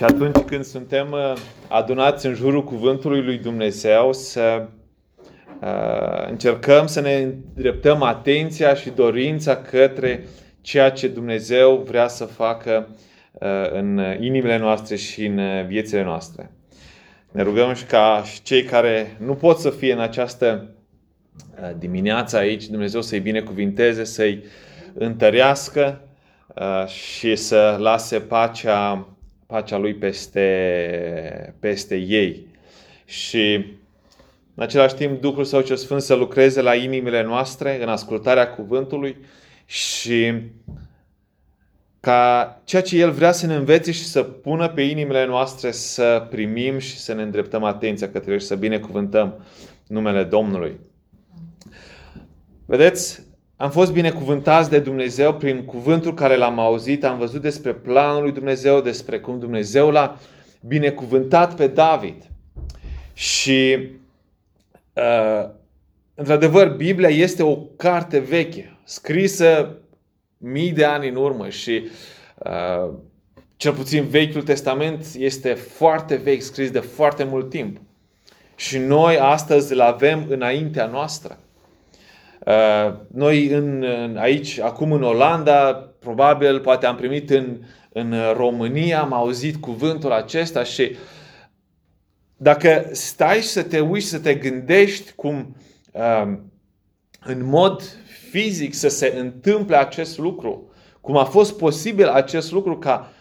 Și atunci când suntem uh, adunați în jurul cuvântului lui Dumnezeu, să uh, încercăm să ne îndreptăm atenția și dorința către ceea ce Dumnezeu vrea să facă uh, în inimile noastre și în viețile noastre. Ne rugăm și ca și cei care nu pot să fie în această dimineață aici, Dumnezeu să-i binecuvinteze, să-i întărească și să lase pacea pacea Lui peste, peste ei. Și în același timp Duhul Său cel Sfânt să lucreze la inimile noastre în ascultarea cuvântului și ca ceea ce El vrea să ne învețe și să pună pe inimile noastre să primim și să ne îndreptăm atenția către El și să binecuvântăm numele Domnului. Vedeți, am fost binecuvântați de Dumnezeu prin cuvântul care l-am auzit, am văzut despre planul lui Dumnezeu, despre cum Dumnezeu l-a binecuvântat pe David. Și, uh, într-adevăr, Biblia este o carte veche, scrisă mii de ani în urmă și uh, cel puțin Vechiul Testament este foarte vechi, scris de foarte mult timp. Și noi astăzi îl avem înaintea noastră. Uh, noi în, aici, acum în Olanda, probabil poate am primit în, în România, am auzit cuvântul acesta și dacă stai și să te uiți, să te gândești cum uh, în mod fizic să se întâmple acest lucru, cum a fost posibil acest lucru ca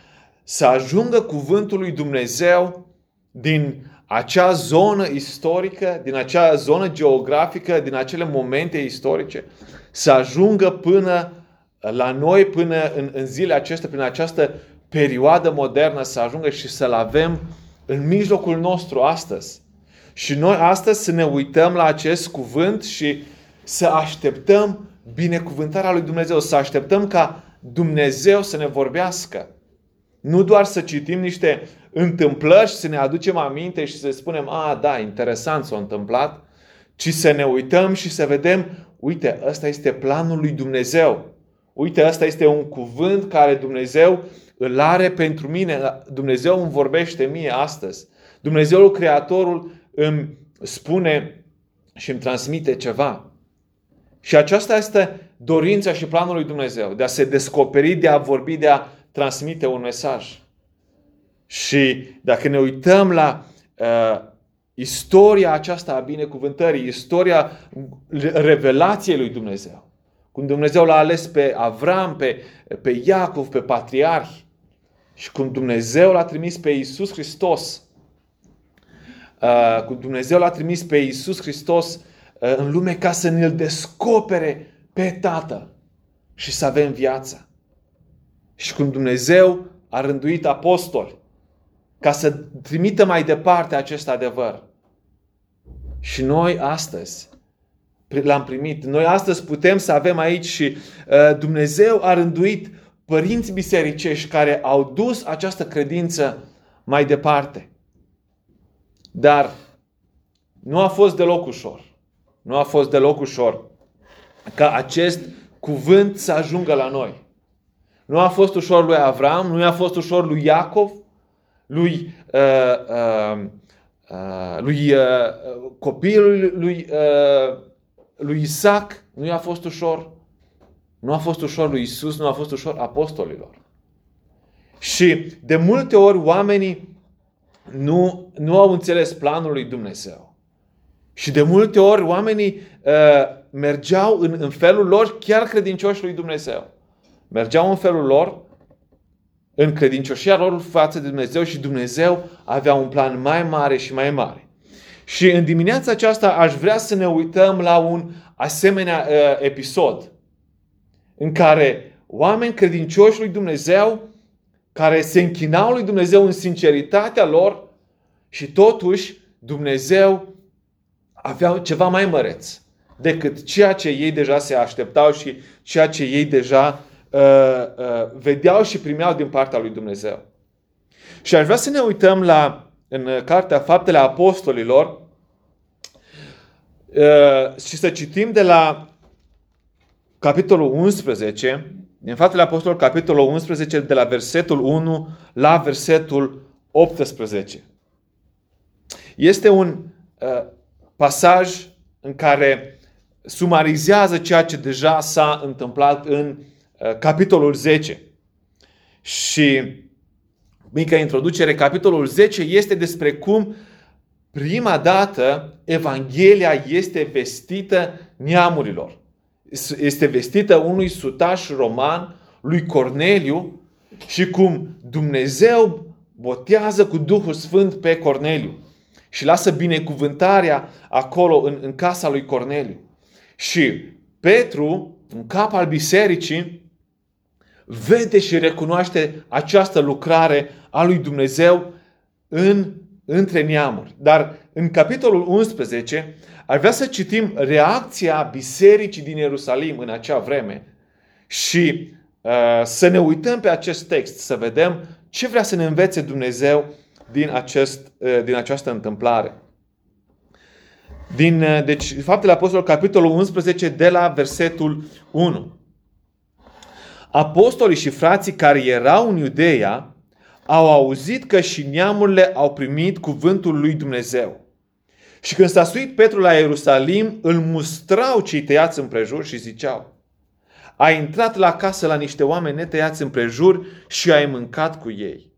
să ajungă cuvântul lui Dumnezeu din acea zonă istorică, din acea zonă geografică, din acele momente istorice, să ajungă până la noi, până în, în zilele acestea, prin această perioadă modernă, să ajungă și să-L avem în mijlocul nostru astăzi. Și noi astăzi să ne uităm la acest cuvânt și să așteptăm binecuvântarea lui Dumnezeu, să așteptăm ca Dumnezeu să ne vorbească. Nu doar să citim niște întâmplări și să ne aducem aminte și să spunem, a, da, interesant s-a întâmplat, ci să ne uităm și să vedem, uite, ăsta este planul lui Dumnezeu. Uite, ăsta este un cuvânt care Dumnezeu îl are pentru mine. Dumnezeu îmi vorbește mie astăzi. Dumnezeul Creatorul îmi spune și îmi transmite ceva. Și aceasta este dorința și planul lui Dumnezeu, de a se descoperi, de a vorbi, de a transmite un mesaj. Și dacă ne uităm la uh, istoria aceasta a binecuvântării, istoria revelației lui Dumnezeu, cum Dumnezeu l-a ales pe Avram, pe, pe Iacov, pe patriarhi și cum Dumnezeu l-a trimis pe Isus Hristos, uh, cum Dumnezeu l-a trimis pe Isus Hristos uh, în lume ca să ne-L descopere pe Tatăl și să avem viața. Și cum Dumnezeu a rânduit apostoli ca să trimită mai departe acest adevăr. Și noi astăzi l-am primit. Noi astăzi putem să avem aici și uh, Dumnezeu a rânduit părinți bisericești care au dus această credință mai departe. Dar nu a fost deloc ușor. Nu a fost deloc ușor ca acest cuvânt să ajungă la noi. Nu a fost ușor lui Avram, nu a fost ușor lui Iacov, lui, uh, uh, uh, lui uh, copilul lui, uh, lui Isaac, nu i-a fost ușor. Nu a fost ușor lui Isus, nu a fost ușor apostolilor. Și de multe ori oamenii nu, nu au înțeles planul lui Dumnezeu. Și de multe ori oamenii uh, mergeau în, în felul lor chiar credincioși lui Dumnezeu. Mergeau în felul lor în credincioșia lor față de Dumnezeu și Dumnezeu avea un plan mai mare și mai mare. Și în dimineața aceasta aș vrea să ne uităm la un asemenea uh, episod în care oameni credincioși lui Dumnezeu care se închinau lui Dumnezeu în sinceritatea lor și totuși Dumnezeu avea ceva mai măreț decât ceea ce ei deja se așteptau și ceea ce ei deja uh, uh, vedeau și primeau din partea lui Dumnezeu. Și aș vrea să ne uităm la, în cartea Faptele Apostolilor uh, și să citim de la capitolul 11, din Faptele Apostolilor, capitolul 11, de la versetul 1 la versetul 18. Este un uh, pasaj în care sumarizează ceea ce deja s-a întâmplat în uh, capitolul 10. Și mică introducere, capitolul 10 este despre cum prima dată Evanghelia este vestită neamurilor. Este vestită unui sutaș roman, lui Corneliu, și cum Dumnezeu botează cu Duhul Sfânt pe Corneliu și lasă binecuvântarea acolo în, în casa lui Corneliu. Și Petru, în cap al bisericii, vede și recunoaște această lucrare a lui Dumnezeu în, între neamuri. Dar în capitolul 11 ar vrea să citim reacția bisericii din Ierusalim în acea vreme și uh, să ne uităm pe acest text, să vedem ce vrea să ne învețe Dumnezeu din, acest, uh, din această întâmplare. Din, uh, deci, Faptele Apostolilor, capitolul 11, de la versetul 1. Apostolii și frații care erau în Iudeea au auzit că și neamurile au primit cuvântul lui Dumnezeu. Și când s-a suit Petru la Ierusalim, îl mustrau cei tăiați împrejur și ziceau, a intrat la casă la niște oameni netăiați împrejur și ai mâncat cu ei.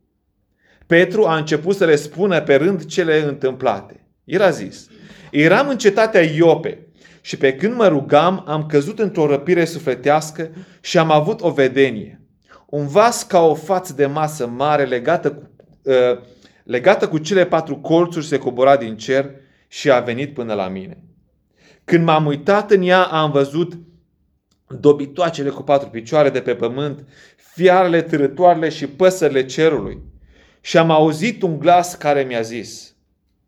Petru a început să le spună pe rând cele întâmplate. El a zis, eram în cetatea Iope și pe când mă rugam, am căzut într-o răpire sufletească și am avut o vedenie. Un vas ca o față de masă mare legată cu, uh, legată cu cele patru colțuri se cobora din cer și a venit până la mine. Când m-am uitat în ea, am văzut dobitoacele cu patru picioare de pe pământ, fiarele, târătoarele și păsările cerului. Și am auzit un glas care mi-a zis,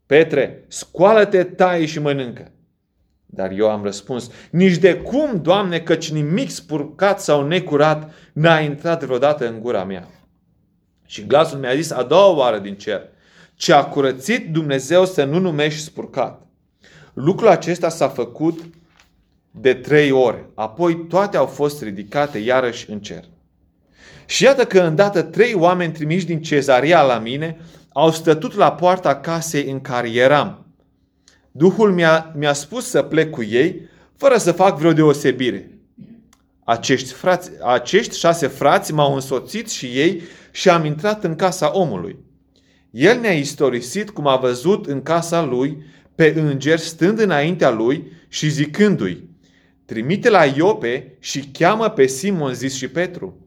Petre, scoală-te, tai și mănâncă. Dar eu am răspuns, nici de cum, Doamne, căci nimic spurcat sau necurat n-a intrat vreodată în gura mea. Și glasul mi-a zis a doua oară din cer, ce a curățit Dumnezeu să nu numești spurcat. Lucrul acesta s-a făcut de trei ore. Apoi toate au fost ridicate iarăși în cer. Și iată că îndată trei oameni trimiși din cezaria la mine au stătut la poarta casei în care eram. Duhul mi-a, mi-a spus să plec cu ei, fără să fac vreo deosebire. Acești, frați, acești șase frați m-au însoțit și ei și am intrat în casa omului. El ne-a istorisit cum a văzut în casa lui pe înger stând înaintea lui și zicându-i, trimite la Iope și cheamă pe Simon, zis și Petru,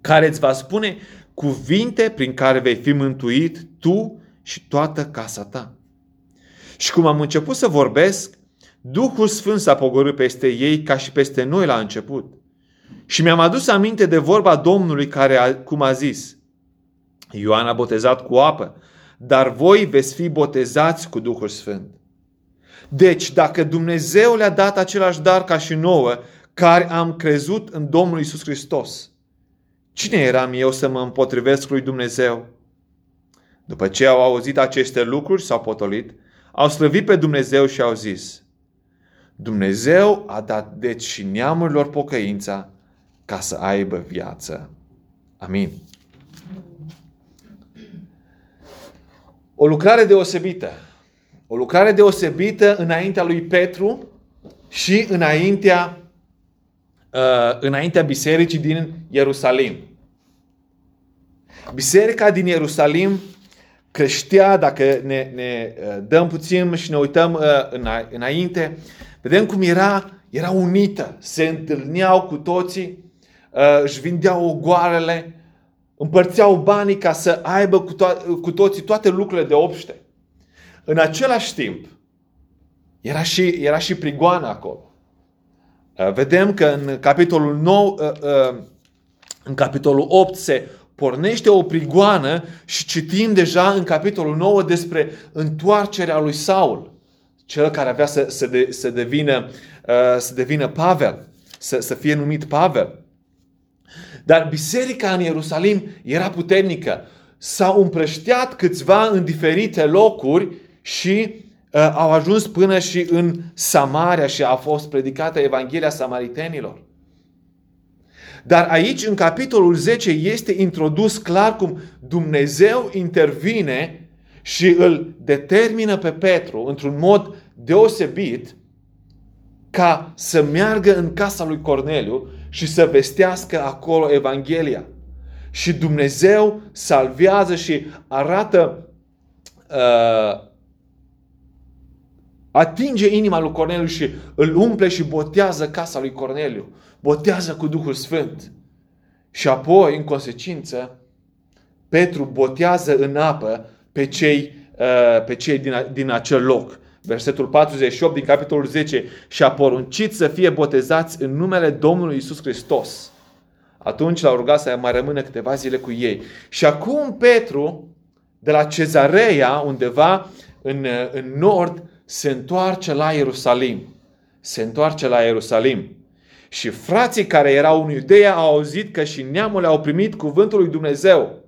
care îți va spune cuvinte prin care vei fi mântuit tu și toată casa ta. Și cum am început să vorbesc, Duhul Sfânt s-a pogorât peste ei ca și peste noi la început. Și mi-am adus aminte de vorba Domnului care, a, cum a zis, Ioan a botezat cu apă, dar voi veți fi botezați cu Duhul Sfânt. Deci, dacă Dumnezeu le-a dat același dar ca și nouă, care am crezut în Domnul Isus Hristos, cine eram eu să mă împotrivesc lui Dumnezeu? După ce au auzit aceste lucruri, s-au potolit, au slăvit pe Dumnezeu și au zis, Dumnezeu a dat deci și neamurilor pocăința ca să aibă viață. Amin. O lucrare deosebită. O lucrare deosebită înaintea lui Petru și înaintea, uh, înaintea bisericii din Ierusalim. Biserica din Ierusalim creștea, dacă ne, ne uh, dăm puțin și ne uităm uh, înainte, vedem cum era, era unită. Se întâlneau cu toții, uh, își vindeau ogoarele, împărțeau banii ca să aibă cu, to- cu toții toate lucrurile de obște. În același timp, era și, era și prigoană acolo. Vedem că în capitolul 9, în capitolul 8 se pornește o prigoană și citim deja în capitolul 9 despre întoarcerea lui Saul, cel care avea să, să, de, să, devină, uh, să devină Pavel, să, să fie numit Pavel. Dar biserica în Ierusalim era puternică. S-au împrășteat câțiva în diferite locuri și uh, au ajuns până și în Samaria și a fost predicată Evanghelia Samaritenilor. Dar aici, în capitolul 10, este introdus clar cum Dumnezeu intervine și îl determină pe Petru într-un mod deosebit ca să meargă în casa lui Corneliu și să vestească acolo Evanghelia. Și Dumnezeu salvează și arată, uh, atinge inima lui Corneliu și îl umple și botează casa lui Corneliu. Botează cu Duhul Sfânt. Și apoi, în consecință, Petru botează în apă pe cei, uh, pe cei din, din acel loc. Versetul 48 din capitolul 10 și a poruncit să fie botezați în numele Domnului Isus Hristos. Atunci l-au rugat să mai rămână câteva zile cu ei. Și acum Petru, de la Cezarea, undeva în, în nord, se întoarce la Ierusalim. Se întoarce la Ierusalim. Și frații care erau în Iudeea au auzit că și neamurile au primit cuvântul lui Dumnezeu.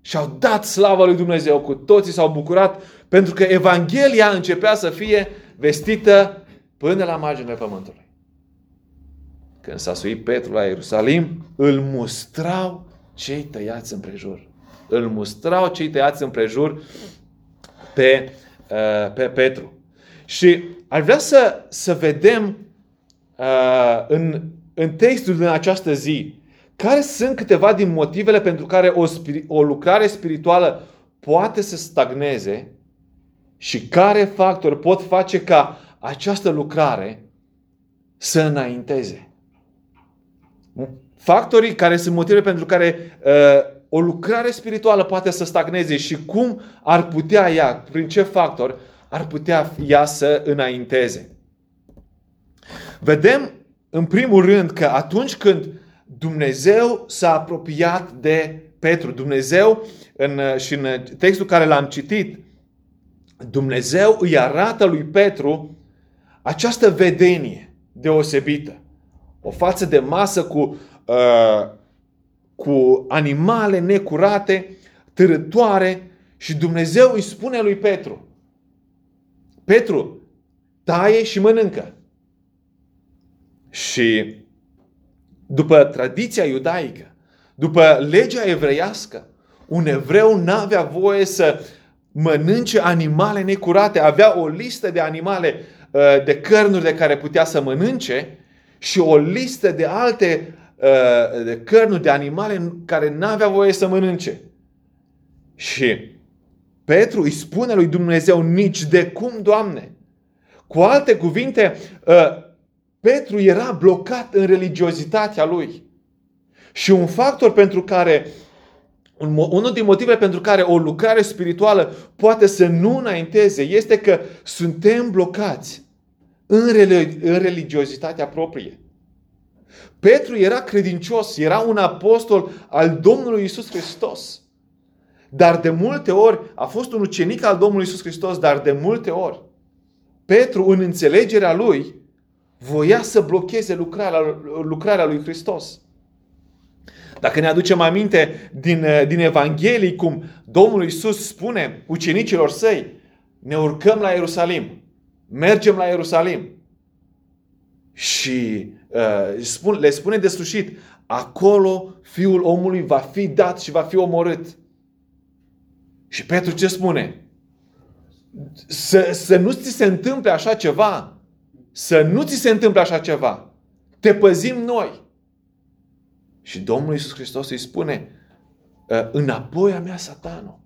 Și au dat slavă lui Dumnezeu. Cu toții s-au bucurat pentru că Evanghelia începea să fie vestită până la marginile pământului. Când s-a suit Petru la Ierusalim, îl mustrau cei tăiați împrejur. Îl mustrau cei tăiați împrejur pe, uh, pe Petru. Și ar vrea să, să vedem uh, în, în textul din această zi care sunt câteva din motivele pentru care o, o lucrare spirituală poate să stagneze și care factori pot face ca această lucrare să înainteze. Factorii care sunt motive pentru care uh, o lucrare spirituală poate să stagneze și cum ar putea ea, prin ce factor, ar putea ea să înainteze. Vedem, în primul rând, că atunci când Dumnezeu s-a apropiat de Petru, Dumnezeu, în, și în textul care l-am citit, Dumnezeu îi arată lui Petru această vedenie deosebită. O față de masă cu, uh, cu animale necurate, târătoare și Dumnezeu îi spune lui Petru, Petru, taie și mănâncă. Și după tradiția iudaică, după legea evreiască, un evreu n-avea voie să mănânce animale necurate. Avea o listă de animale, uh, de cărnuri de care putea să mănânce și o listă de alte uh, de cărnuri de animale care n-avea voie să mănânce. Și Petru îi spune lui Dumnezeu, nici de cum, Doamne. Cu alte cuvinte, uh, Petru era blocat în religiozitatea lui. Și un factor pentru care un, unul din motivele pentru care o lucrare spirituală poate să nu înainteze este că suntem blocați în, în religiozitatea proprie. Petru era credincios, era un apostol al Domnului Isus Hristos. Dar de multe ori a fost un ucenic al Domnului Isus Hristos, dar de multe ori Petru, în înțelegerea lui, voia să blocheze lucrarea, lucrarea lui Hristos. Dacă ne aducem aminte din, din Evanghelii cum Domnul Isus spune ucenicilor săi, ne urcăm la Ierusalim, mergem la Ierusalim. Și uh, le spune de sfârșit, acolo Fiul omului va fi dat și va fi omorât. Și Petru ce spune? Să, să nu ți se întâmple așa ceva. Să nu ți se întâmple așa ceva. Te păzim noi. Și Domnul Iisus Hristos îi spune, ă, înapoi a mea satanul.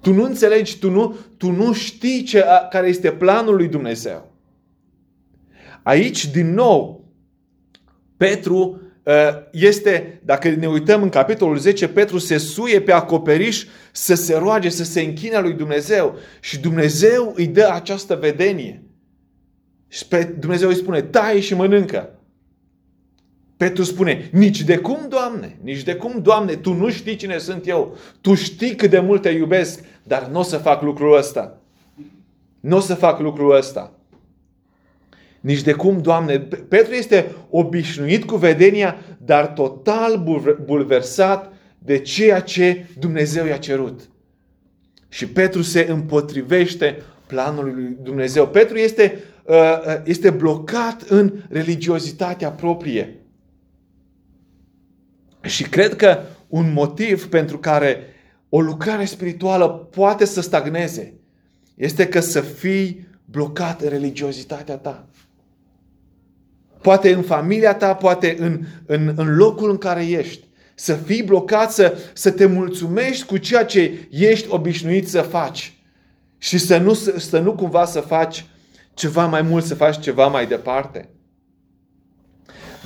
Tu nu înțelegi, tu nu, tu nu știi ce, care este planul lui Dumnezeu. Aici, din nou, Petru ă, este, dacă ne uităm în capitolul 10, Petru se suie pe acoperiș să se roage, să se închine lui Dumnezeu. Și Dumnezeu îi dă această vedenie. Și Dumnezeu îi spune, tai și mănâncă. Petru spune, nici de cum, Doamne, nici de cum, Doamne, Tu nu știi cine sunt eu. Tu știi cât de mult te iubesc, dar nu o să fac lucrul ăsta. Nu o să fac lucrul ăsta. Nici de cum, Doamne. Petru este obișnuit cu vedenia, dar total bulversat de ceea ce Dumnezeu i-a cerut. Și Petru se împotrivește planului lui Dumnezeu. Petru este, uh, uh, este blocat în religiozitatea proprie. Și cred că un motiv pentru care o lucrare spirituală poate să stagneze este că să fii blocat în religiozitatea ta. Poate în familia ta, poate în, în, în locul în care ești. Să fii blocat, să, să te mulțumești cu ceea ce ești obișnuit să faci. Și să nu, să nu cumva să faci ceva mai mult, să faci ceva mai departe.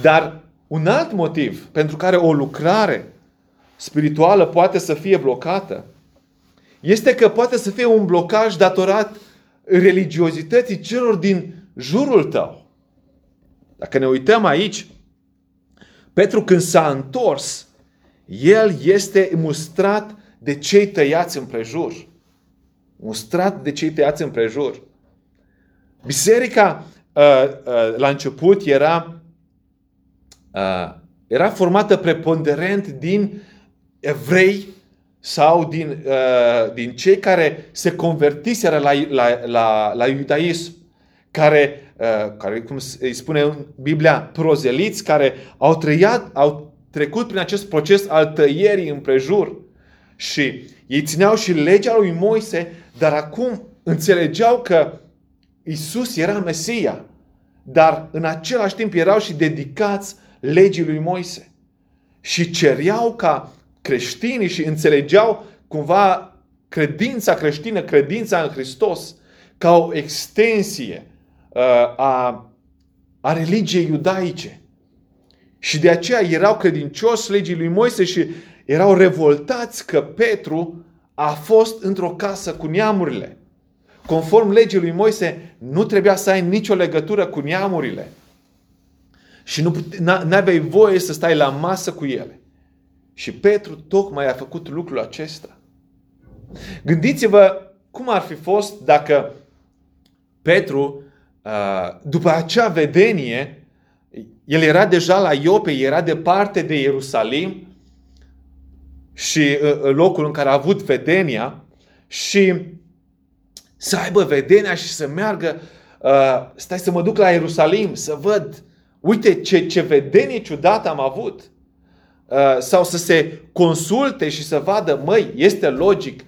Dar un alt motiv pentru care o lucrare spirituală poate să fie blocată este că poate să fie un blocaj datorat religiozității celor din jurul tău. Dacă ne uităm aici, Petru când s-a întors, el este mustrat de cei tăiați împrejur. Mustrat de cei tăiați împrejur. Biserica uh, uh, la început era, uh, era formată preponderent din evrei sau din, din cei care se convertiseră la, la, la, la iudaism, care, care, cum îi spune în Biblia, prozeliți, care au, trăiat, au trecut prin acest proces al tăierii împrejur. Și ei țineau și legea lui Moise, dar acum înțelegeau că Isus era Mesia, dar în același timp erau și dedicați legii lui Moise. Și cereau ca creștinii și înțelegeau cumva credința creștină, credința în Hristos, ca o extensie uh, a, a religiei iudaice. Și de aceea erau credincioși legii lui Moise și erau revoltați că Petru a fost într-o casă cu neamurile conform legii lui Moise, nu trebuia să ai nicio legătură cu neamurile. Și nu aveai voie să stai la masă cu ele. Și Petru tocmai a făcut lucrul acesta. Gândiți-vă cum ar fi fost dacă Petru, după acea vedenie, el era deja la Iope, era departe de Ierusalim și locul în care a avut vedenia și să aibă vedenia și să meargă, uh, stai să mă duc la Ierusalim, să văd, uite ce, ce vedenie ciudată am avut. Uh, sau să se consulte și să vadă, măi, este logic,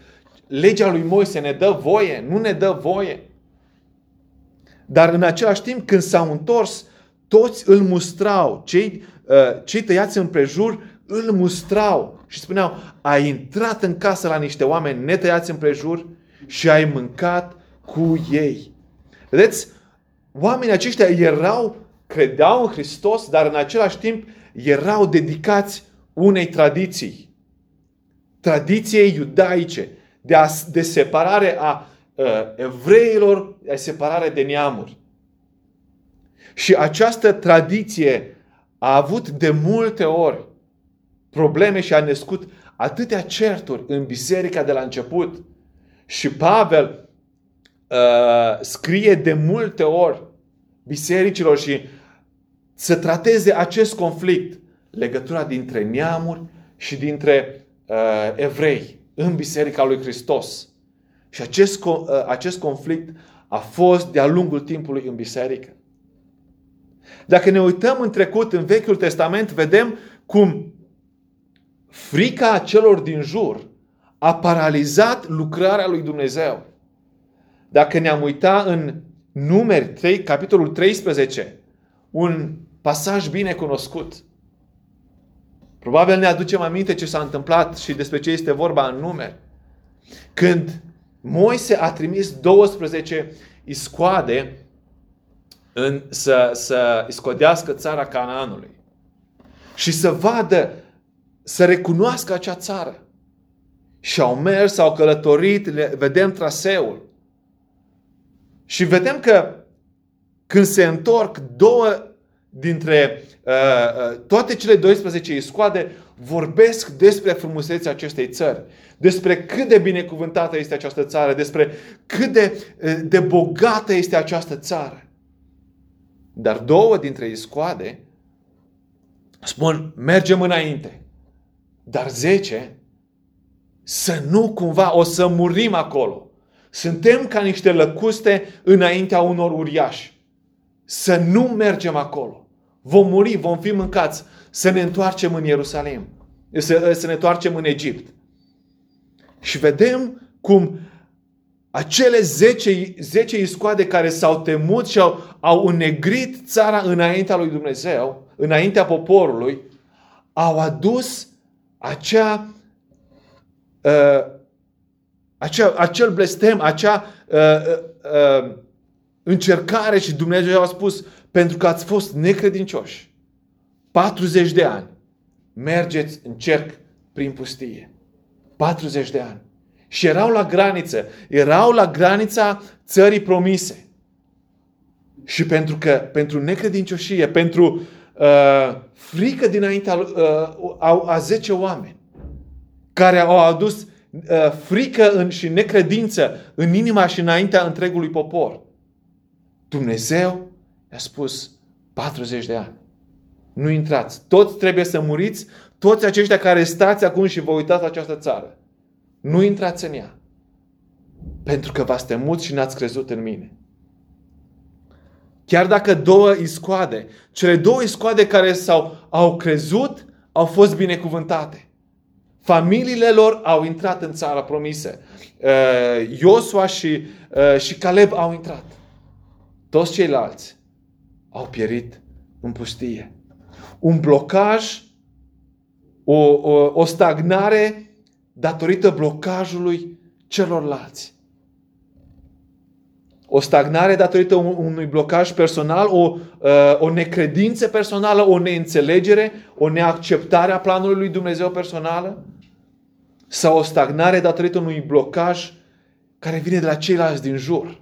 legea lui Moise ne dă voie, nu ne dă voie. Dar în același timp, când s-au întors, toți îl mustrau. Cei, uh, cei tăiați împrejur îl mustrau și spuneau, ai intrat în casă la niște oameni netăiați împrejur și ai mâncat cu ei. Vedeți, oamenii aceștia erau, credeau în Hristos, dar în același timp erau dedicați unei tradiții. Tradiției iudaice, de, a, de separare a uh, evreilor, de separare de neamuri. Și această tradiție a avut de multe ori probleme și a născut atâtea certuri în biserica de la început. Și Pavel uh, scrie de multe ori bisericilor și să trateze acest conflict, legătura dintre neamuri și dintre uh, evrei în Biserica lui Hristos. Și acest, uh, acest conflict a fost de-a lungul timpului în biserică. Dacă ne uităm în trecut, în Vechiul Testament, vedem cum frica celor din jur a paralizat lucrarea lui Dumnezeu. Dacă ne-am uitat în numeri 3, capitolul 13, un pasaj bine cunoscut. Probabil ne aducem aminte ce s-a întâmplat și despre ce este vorba în numeri. Când Moise a trimis 12 iscoade în, să, să iscodească țara Canaanului și să vadă, să recunoască acea țară. Și au mers, au călătorit, vedem traseul. Și vedem că când se întorc două dintre uh, uh toate cele 12 iscoade vorbesc despre frumusețea acestei țări, despre cât de binecuvântată este această țară, despre cât de, uh, de bogată este această țară. Dar două dintre iscoade spun, mergem înainte. Dar zece să nu cumva o să murim acolo. Suntem ca niște lăcuste înaintea unor uriași. Să nu mergem acolo. Vom muri, vom fi mâncați. Să ne întoarcem în Ierusalim. să, să ne întoarcem în Egipt. Și vedem cum acele 10, 10 iscoade care s-au temut și au, au înnegrit țara înaintea lui Dumnezeu, înaintea poporului, au adus acea, uh, acea acel blestem, acea uh, uh, uh, încercare și Dumnezeu a spus, pentru că ați fost necredincioși, 40 de ani, mergeți în cerc prin pustie. 40 de ani. Și erau la graniță. Erau la granița țării promise. Și pentru că, pentru necredincioșie, pentru uh, frică dinaintea uh, a, a 10 oameni care au adus uh, frică în, și necredință în inima și înaintea întregului popor. Dumnezeu i-a spus 40 de ani. Nu intrați. Toți trebuie să muriți. Toți aceștia care stați acum și vă uitați la această țară. Nu intrați în ea. Pentru că v-ați temut și n-ați crezut în mine. Chiar dacă două iscoade, cele două iscoade care s-au, au crezut, au fost binecuvântate. Familiile lor au intrat în țara promisă. Uh, Iosua și, uh, și Caleb au intrat. Toți ceilalți au pierit în pustie. Un blocaj, o, o, o stagnare datorită blocajului celorlalți. O stagnare datorită unui blocaj personal, o, uh, o necredință personală, o neînțelegere, o neacceptare a planului lui Dumnezeu personală sau o stagnare datorită unui blocaj care vine de la ceilalți din jur.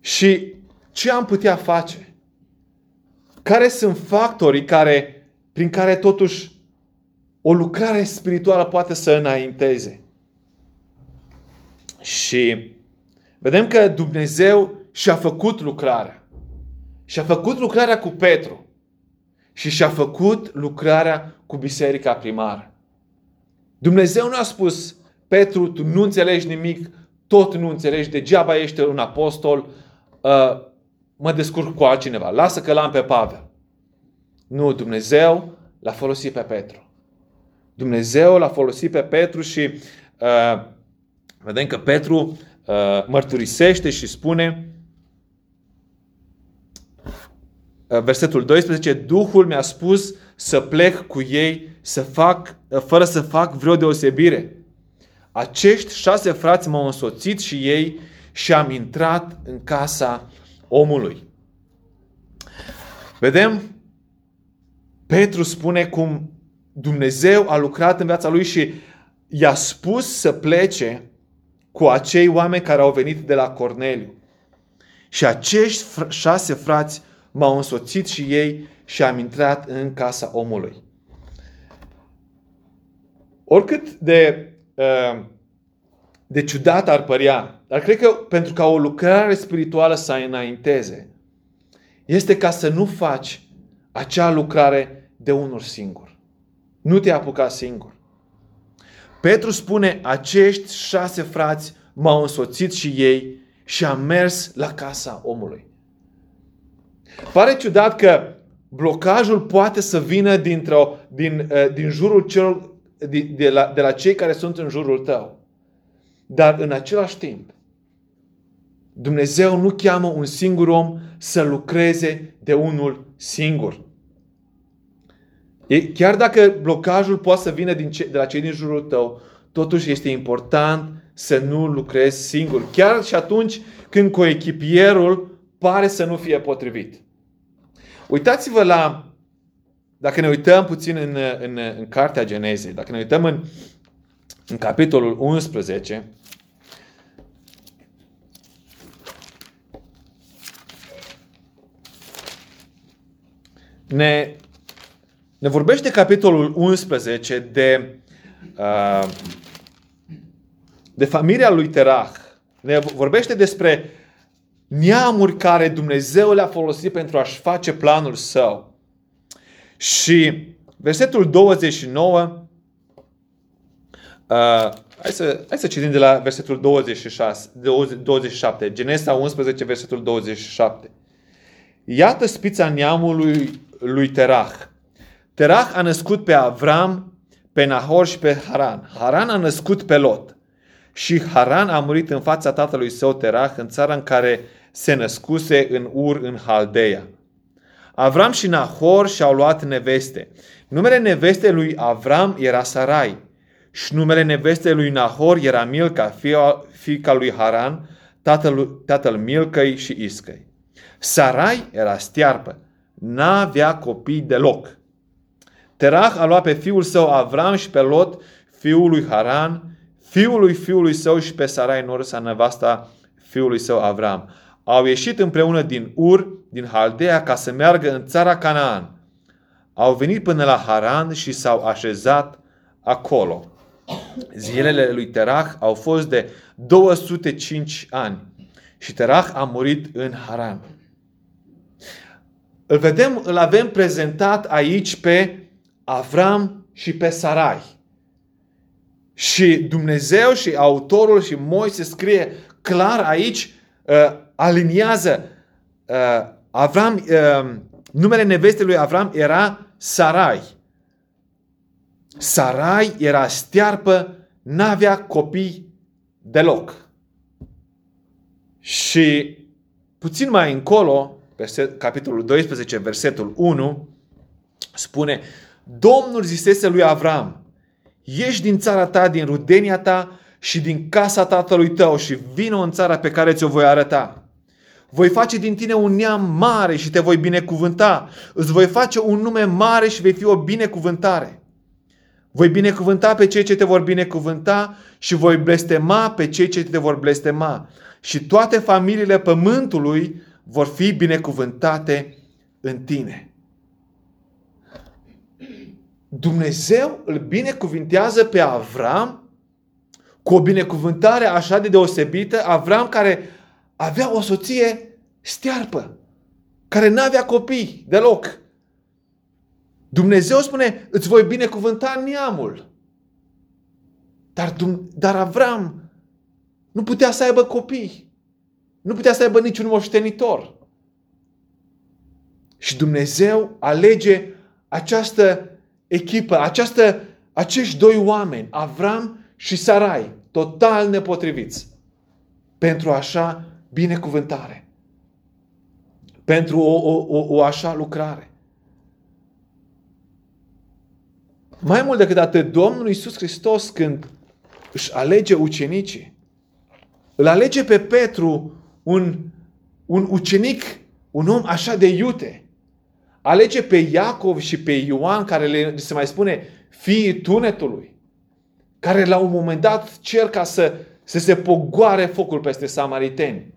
Și ce am putea face? Care sunt factorii care, prin care totuși o lucrare spirituală poate să înainteze? Și vedem că Dumnezeu și-a făcut lucrarea. Și-a făcut lucrarea cu Petru. Și și-a făcut lucrarea cu biserica primară. Dumnezeu nu a spus, Petru, tu nu înțelegi nimic, tot nu înțelegi, degeaba ești un apostol, uh, mă descurc cu altcineva, lasă că l-am pe Pavel. Nu, Dumnezeu l-a folosit pe Petru. Dumnezeu l-a folosit pe Petru și uh, vedem că Petru uh, mărturisește și spune uh, versetul 12, Duhul mi-a spus să plec cu ei să fac, uh, fără să fac vreo deosebire. Acești șase frați m-au însoțit și ei și am intrat în casa omului. Vedem, Petru spune cum Dumnezeu a lucrat în viața lui și i-a spus să plece cu acei oameni care au venit de la Corneliu. Și acești șase frați m-au însoțit și ei și am intrat în casa omului. Oricât de uh, de ciudat ar părea, dar cred că pentru ca o lucrare spirituală să înainteze, este ca să nu faci acea lucrare de unul singur. Nu te apuca singur. Petru spune, acești șase frați m-au însoțit și ei și am mers la casa omului. Pare ciudat că blocajul poate să vină dintr-o, din, uh, din jurul celor, de, de, la, de la cei care sunt în jurul tău. Dar în același timp, Dumnezeu nu cheamă un singur om să lucreze de unul singur. Chiar dacă blocajul poate să vină din ce, de la cei din jurul tău, totuși este important să nu lucrezi singur. Chiar și atunci când coechipierul pare să nu fie potrivit. Uitați-vă la, dacă ne uităm puțin în, în, în Cartea Genezei, dacă ne uităm în, în capitolul 11, ne, ne vorbește capitolul 11 de, uh, de familia lui Terah. Ne vorbește despre neamuri care Dumnezeu le-a folosit pentru a-și face planul său. Și versetul 29, uh, hai, să, hai să citim de la versetul 26, 27, Genesa 11, versetul 27. Iată spița neamului lui Terah. Terah a născut pe Avram, pe Nahor și pe Haran. Haran a născut pe Lot. Și Haran a murit în fața tatălui său Terah în țara în care se născuse în Ur în Haldeia. Avram și Nahor și-au luat neveste. Numele neveste lui Avram era Sarai și numele neveste lui Nahor era Milca, fica lui Haran, tatăl, tatăl Milcăi și Iscăi. Sarai era stiarpă, n-avea copii deloc. Terah a luat pe fiul său Avram și pe Lot, fiul lui Haran, fiul lui fiului său și pe Sarai Norsa, nevasta fiului său Avram. Au ieșit împreună din Ur, din Haldea, ca să meargă în țara Canaan. Au venit până la Haran și s-au așezat acolo. Zilele lui Terah au fost de 205 ani și Terah a murit în Haran. Îl vedem, îl avem prezentat aici pe Avram și pe Sarai. Și Dumnezeu și autorul și Moise scrie clar aici, uh, aliniază uh, Avram, uh, numele nevestei lui Avram era Sarai. Sarai era stearpă, n-avea copii deloc. Și puțin mai încolo, verset, capitolul 12, versetul 1, spune Domnul zisese lui Avram, ieși din țara ta, din rudenia ta și din casa tatălui tău și vină în țara pe care ți-o voi arăta. Voi face din tine un neam mare și te voi binecuvânta. Îți voi face un nume mare și vei fi o binecuvântare. Voi binecuvânta pe cei ce te vor binecuvânta și voi blestema pe cei ce te vor blestema. Și toate familiile pământului vor fi binecuvântate în tine. Dumnezeu îl binecuvintează pe Avram cu o binecuvântare așa de deosebită, Avram care avea o soție stearpă, care n-avea copii deloc. Dumnezeu spune, îți voi binecuvânta neamul. Dar, dar Avram nu putea să aibă copii. Nu putea să aibă niciun moștenitor. Și Dumnezeu alege această echipă, această, acești doi oameni, Avram și Sarai, total nepotriviți, pentru așa binecuvântare, pentru o, o, o, o așa lucrare. Mai mult decât atât, Domnul Iisus Hristos când își alege ucenicii, îl alege pe Petru, un, un ucenic, un om așa de iute, alege pe Iacov și pe Ioan, care le se mai spune fiii tunetului, care la un moment dat cer ca să, să se pogoare focul peste samariteni,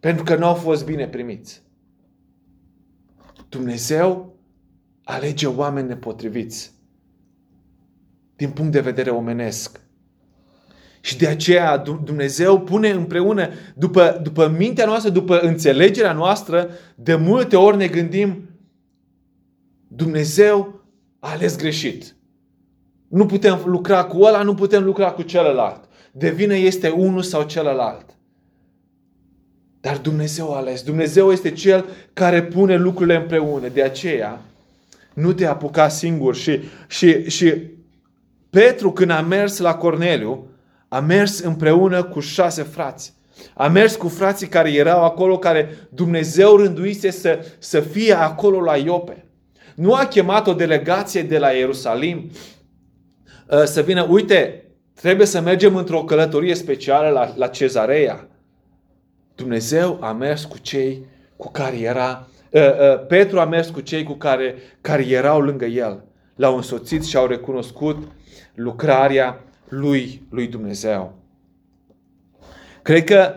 pentru că nu au fost bine primiți. Dumnezeu alege oameni nepotriviți din punct de vedere omenesc. Și de aceea Dumnezeu pune împreună, după, după mintea noastră, după înțelegerea noastră, de multe ori ne gândim, Dumnezeu a ales greșit. Nu putem lucra cu ăla, nu putem lucra cu celălalt. De vină este unul sau celălalt. Dar Dumnezeu a ales. Dumnezeu este Cel care pune lucrurile împreună. De aceea, nu te apuca singur. Și, și, și Petru, când a mers la Corneliu, a mers împreună cu șase frați. A mers cu frații care erau acolo, care Dumnezeu rânduise să, să fie acolo la Iope. Nu a chemat o delegație de la Ierusalim uh, să vină, uite, trebuie să mergem într-o călătorie specială la, la Cezarea. Dumnezeu a mers cu cei cu care era, uh, uh, Petru a mers cu cei cu care, care erau lângă el. L-au însoțit și au recunoscut lucrarea lui, lui Dumnezeu. Cred că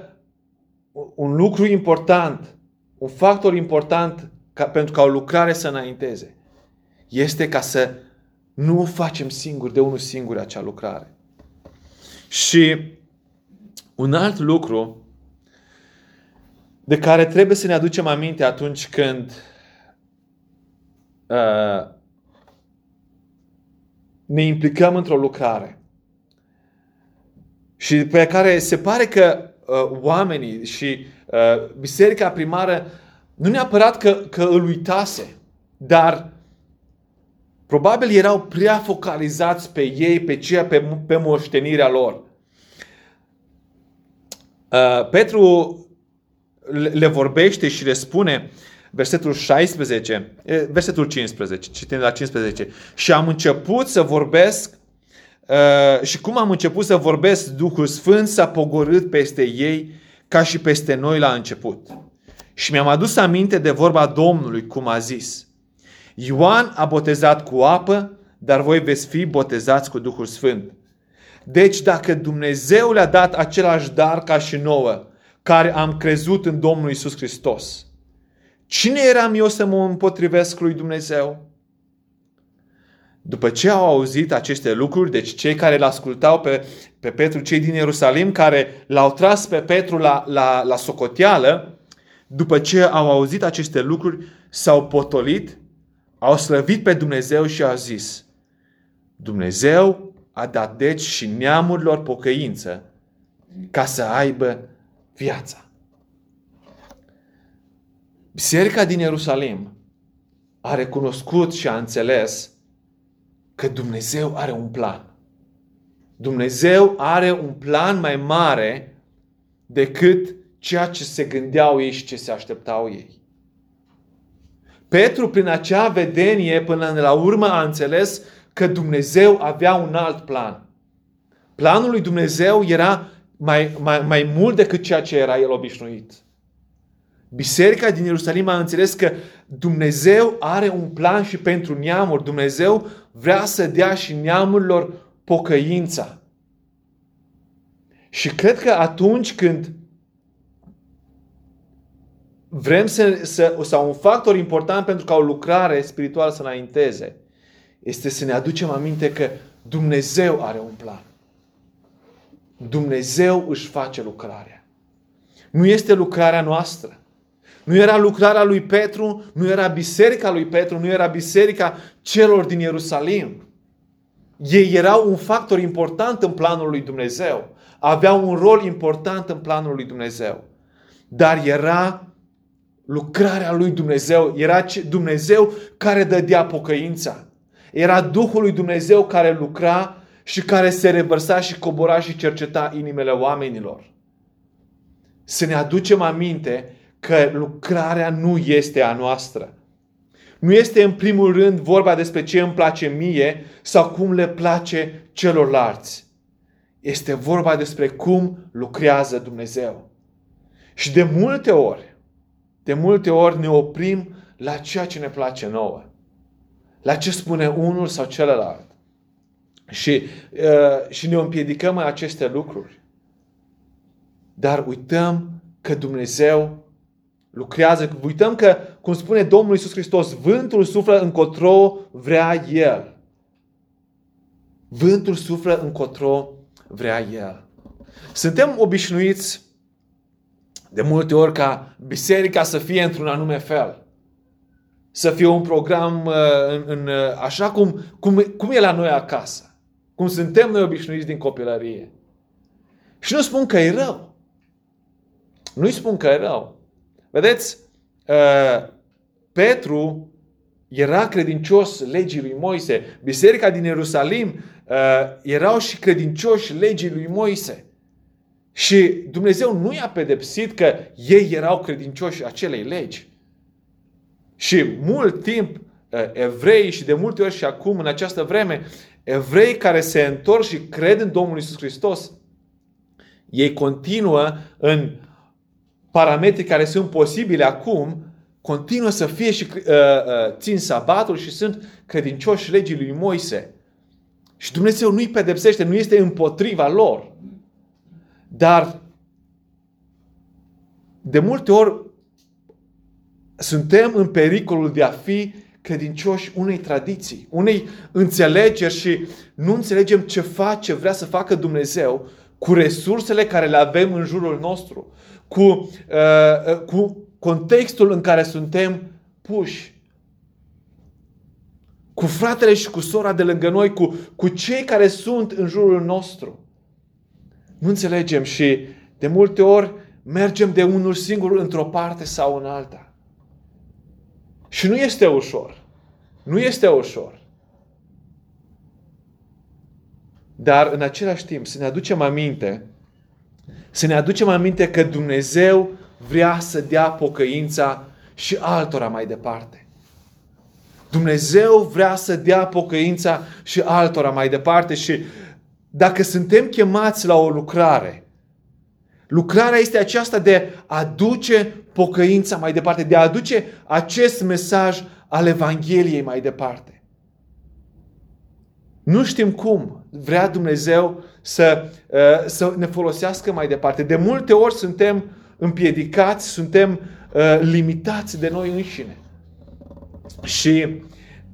un lucru important, un factor important ca, pentru ca o lucrare să înainteze, este ca să nu facem singuri, de unul singur acea lucrare. Și un alt lucru de care trebuie să ne aducem aminte atunci când uh, ne implicăm într-o lucrare și pe care se pare că uh, oamenii și uh, biserica primară nu neapărat că, că îl uitase, dar Probabil erau prea focalizați pe ei, pe ceea, pe, pe moștenirea lor. Uh, Petru le vorbește și le spune, versetul 16, versetul 15, citim la 15, și am început să vorbesc uh, și cum am început să vorbesc, Duhul Sfânt s-a pogorât peste ei ca și peste noi la început. Și mi-am adus aminte de vorba Domnului, cum a zis. Ioan a botezat cu apă, dar voi veți fi botezați cu Duhul Sfânt. Deci dacă Dumnezeu le-a dat același dar ca și nouă, care am crezut în Domnul Isus Hristos, cine eram eu să mă împotrivesc lui Dumnezeu? După ce au auzit aceste lucruri, deci cei care îl ascultau pe, pe Petru, cei din Ierusalim, care l-au tras pe Petru la, la, la socoteală, după ce au auzit aceste lucruri, s-au potolit, au slăvit pe Dumnezeu și au zis, Dumnezeu a dat deci și neamurilor pocăință ca să aibă viața. Biserica din Ierusalim a recunoscut și a înțeles că Dumnezeu are un plan. Dumnezeu are un plan mai mare decât ceea ce se gândeau ei și ce se așteptau ei. Petru, prin acea vedenie, până la urmă a înțeles că Dumnezeu avea un alt plan. Planul lui Dumnezeu era mai, mai, mai mult decât ceea ce era el obișnuit. Biserica din Ierusalim a înțeles că Dumnezeu are un plan și pentru neamuri. Dumnezeu vrea să dea și neamurilor pocăința. Și cred că atunci când vrem să, să, sau un factor important pentru ca o lucrare spirituală să înainteze, este să ne aducem aminte că Dumnezeu are un plan. Dumnezeu își face lucrarea. Nu este lucrarea noastră. Nu era lucrarea lui Petru, nu era biserica lui Petru, nu era biserica celor din Ierusalim. Ei erau un factor important în planul lui Dumnezeu. Aveau un rol important în planul lui Dumnezeu. Dar era lucrarea lui Dumnezeu. Era Dumnezeu care dădea pocăința. Era Duhul lui Dumnezeu care lucra și care se revărsa și cobora și cerceta inimile oamenilor. Să ne aducem aminte că lucrarea nu este a noastră. Nu este în primul rând vorba despre ce îmi place mie sau cum le place celorlalți. Este vorba despre cum lucrează Dumnezeu. Și de multe ori, de multe ori ne oprim la ceea ce ne place nouă. La ce spune unul sau celălalt. Și, uh, și ne împiedicăm în aceste lucruri. Dar uităm că Dumnezeu lucrează. Uităm că, cum spune Domnul Isus Hristos, vântul suflă încotro vrea El. Vântul suflă încotro vrea El. Suntem obișnuiți de multe ori ca biserica să fie într-un anume fel. Să fie un program uh, în, în, uh, așa cum, cum, cum e la noi acasă. Cum suntem noi obișnuiți din copilărie. Și nu spun că e rău. Nu-i spun că e rău. Vedeți, uh, Petru era credincios legii lui Moise. Biserica din Ierusalim erau și credincioși legii lui Moise. Și Dumnezeu nu i-a pedepsit că ei erau credincioși acelei legi. Și mult timp evrei și de multe ori și acum în această vreme, evrei care se întorc și cred în Domnul Isus Hristos, ei continuă în parametri care sunt posibile acum, continuă să fie și uh, uh, țin sabatul și sunt credincioși legii lui Moise. Și Dumnezeu nu-i pedepsește, nu este împotriva lor. Dar de multe ori suntem în pericolul de a fi credincioși unei tradiții, unei înțelegeri și nu înțelegem ce face, vrea să facă Dumnezeu cu resursele care le avem în jurul nostru, cu, uh, uh cu contextul în care suntem puși, cu fratele și cu sora de lângă noi, cu, cu cei care sunt în jurul nostru. Nu înțelegem și de multe ori mergem de unul singur într-o parte sau în alta. Și nu este ușor. Nu este ușor. dar în același timp să ne aducem aminte, să ne aducem aminte că Dumnezeu vrea să dea pocăința și altora mai departe. Dumnezeu vrea să dea pocăința și altora mai departe și dacă suntem chemați la o lucrare, lucrarea este aceasta de a duce pocăința mai departe, de a aduce acest mesaj al Evangheliei mai departe. Nu știm cum vrea Dumnezeu să, uh, să ne folosească mai departe. De multe ori suntem împiedicați, suntem uh, limitați de noi înșine. Și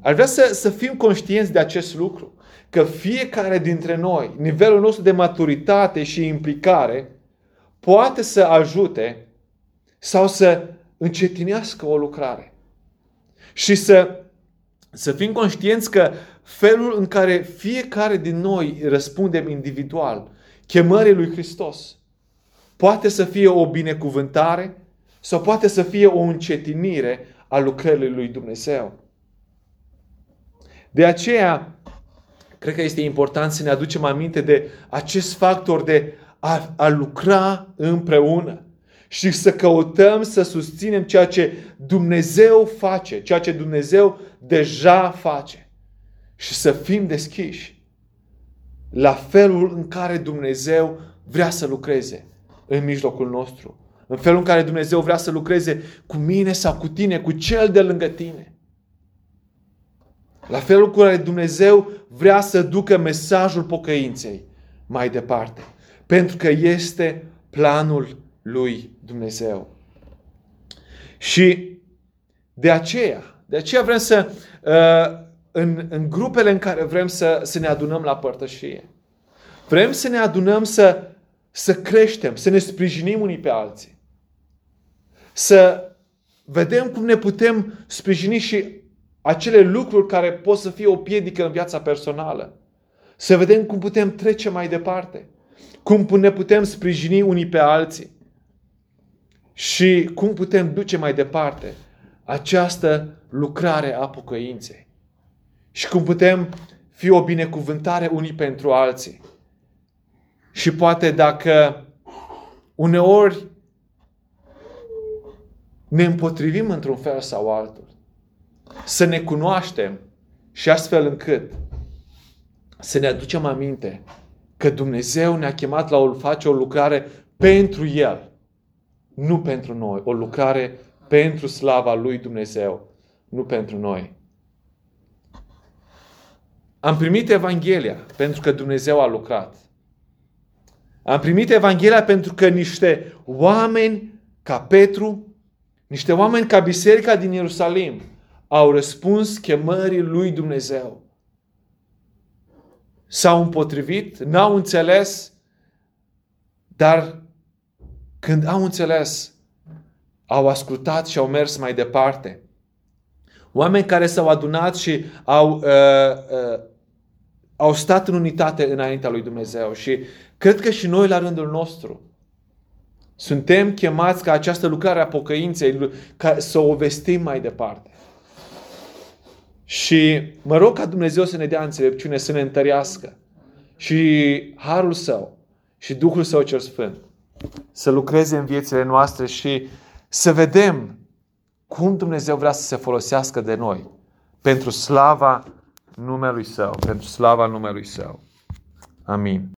ar vrea să, să fim conștienți de acest lucru. Că fiecare dintre noi, nivelul nostru de maturitate și implicare, poate să ajute sau să încetinească o lucrare. Și să, să fim conștienți că felul în care fiecare din noi răspundem individual chemării lui Hristos poate să fie o binecuvântare sau poate să fie o încetinire a lucrării lui Dumnezeu. De aceea, cred că este important să ne aducem aminte de acest factor de a, a lucra împreună și să căutăm să susținem ceea ce Dumnezeu face, ceea ce Dumnezeu deja face și să fim deschiși la felul în care Dumnezeu vrea să lucreze în mijlocul nostru. În felul în care Dumnezeu vrea să lucreze cu mine sau cu tine, cu cel de lângă tine. La felul cu care Dumnezeu vrea să ducă mesajul pocăinței mai departe. Pentru că este planul lui Dumnezeu. Și de aceea, de aceea vrem să, uh, în, în grupele în care vrem să, să ne adunăm la părtășie, vrem să ne adunăm să, să creștem, să ne sprijinim unii pe alții. Să vedem cum ne putem sprijini și acele lucruri care pot să fie o piedică în viața personală. Să vedem cum putem trece mai departe. Cum ne putem sprijini unii pe alții. Și cum putem duce mai departe această lucrare a pocăinței. Și cum putem fi o binecuvântare unii pentru alții. Și poate dacă uneori ne împotrivim într-un fel sau altul, să ne cunoaștem și astfel încât să ne aducem aminte că Dumnezeu ne-a chemat la o face o lucrare pentru El, nu pentru noi, o lucrare pentru slava lui Dumnezeu, nu pentru noi. Am primit Evanghelia pentru că Dumnezeu a lucrat. Am primit Evanghelia pentru că niște oameni ca Petru, niște oameni ca biserica din Ierusalim, au răspuns chemării lui Dumnezeu. S-au împotrivit, n-au înțeles, dar când au înțeles, au ascultat și au mers mai departe. Oameni care s-au adunat și au, uh, uh, au stat în unitate înaintea lui Dumnezeu. Și cred că și noi la rândul nostru suntem chemați ca această lucrare a pocăinței ca să o vestim mai departe. Și mă rog ca Dumnezeu să ne dea înțelepciune, să ne întărească. Și Harul Său și Duhul Său cel Sfânt să lucreze în viețile noastre și să vedem cum Dumnezeu vrea să se folosească de noi pentru slava numelui Său, pentru slava numelui Său. Amin.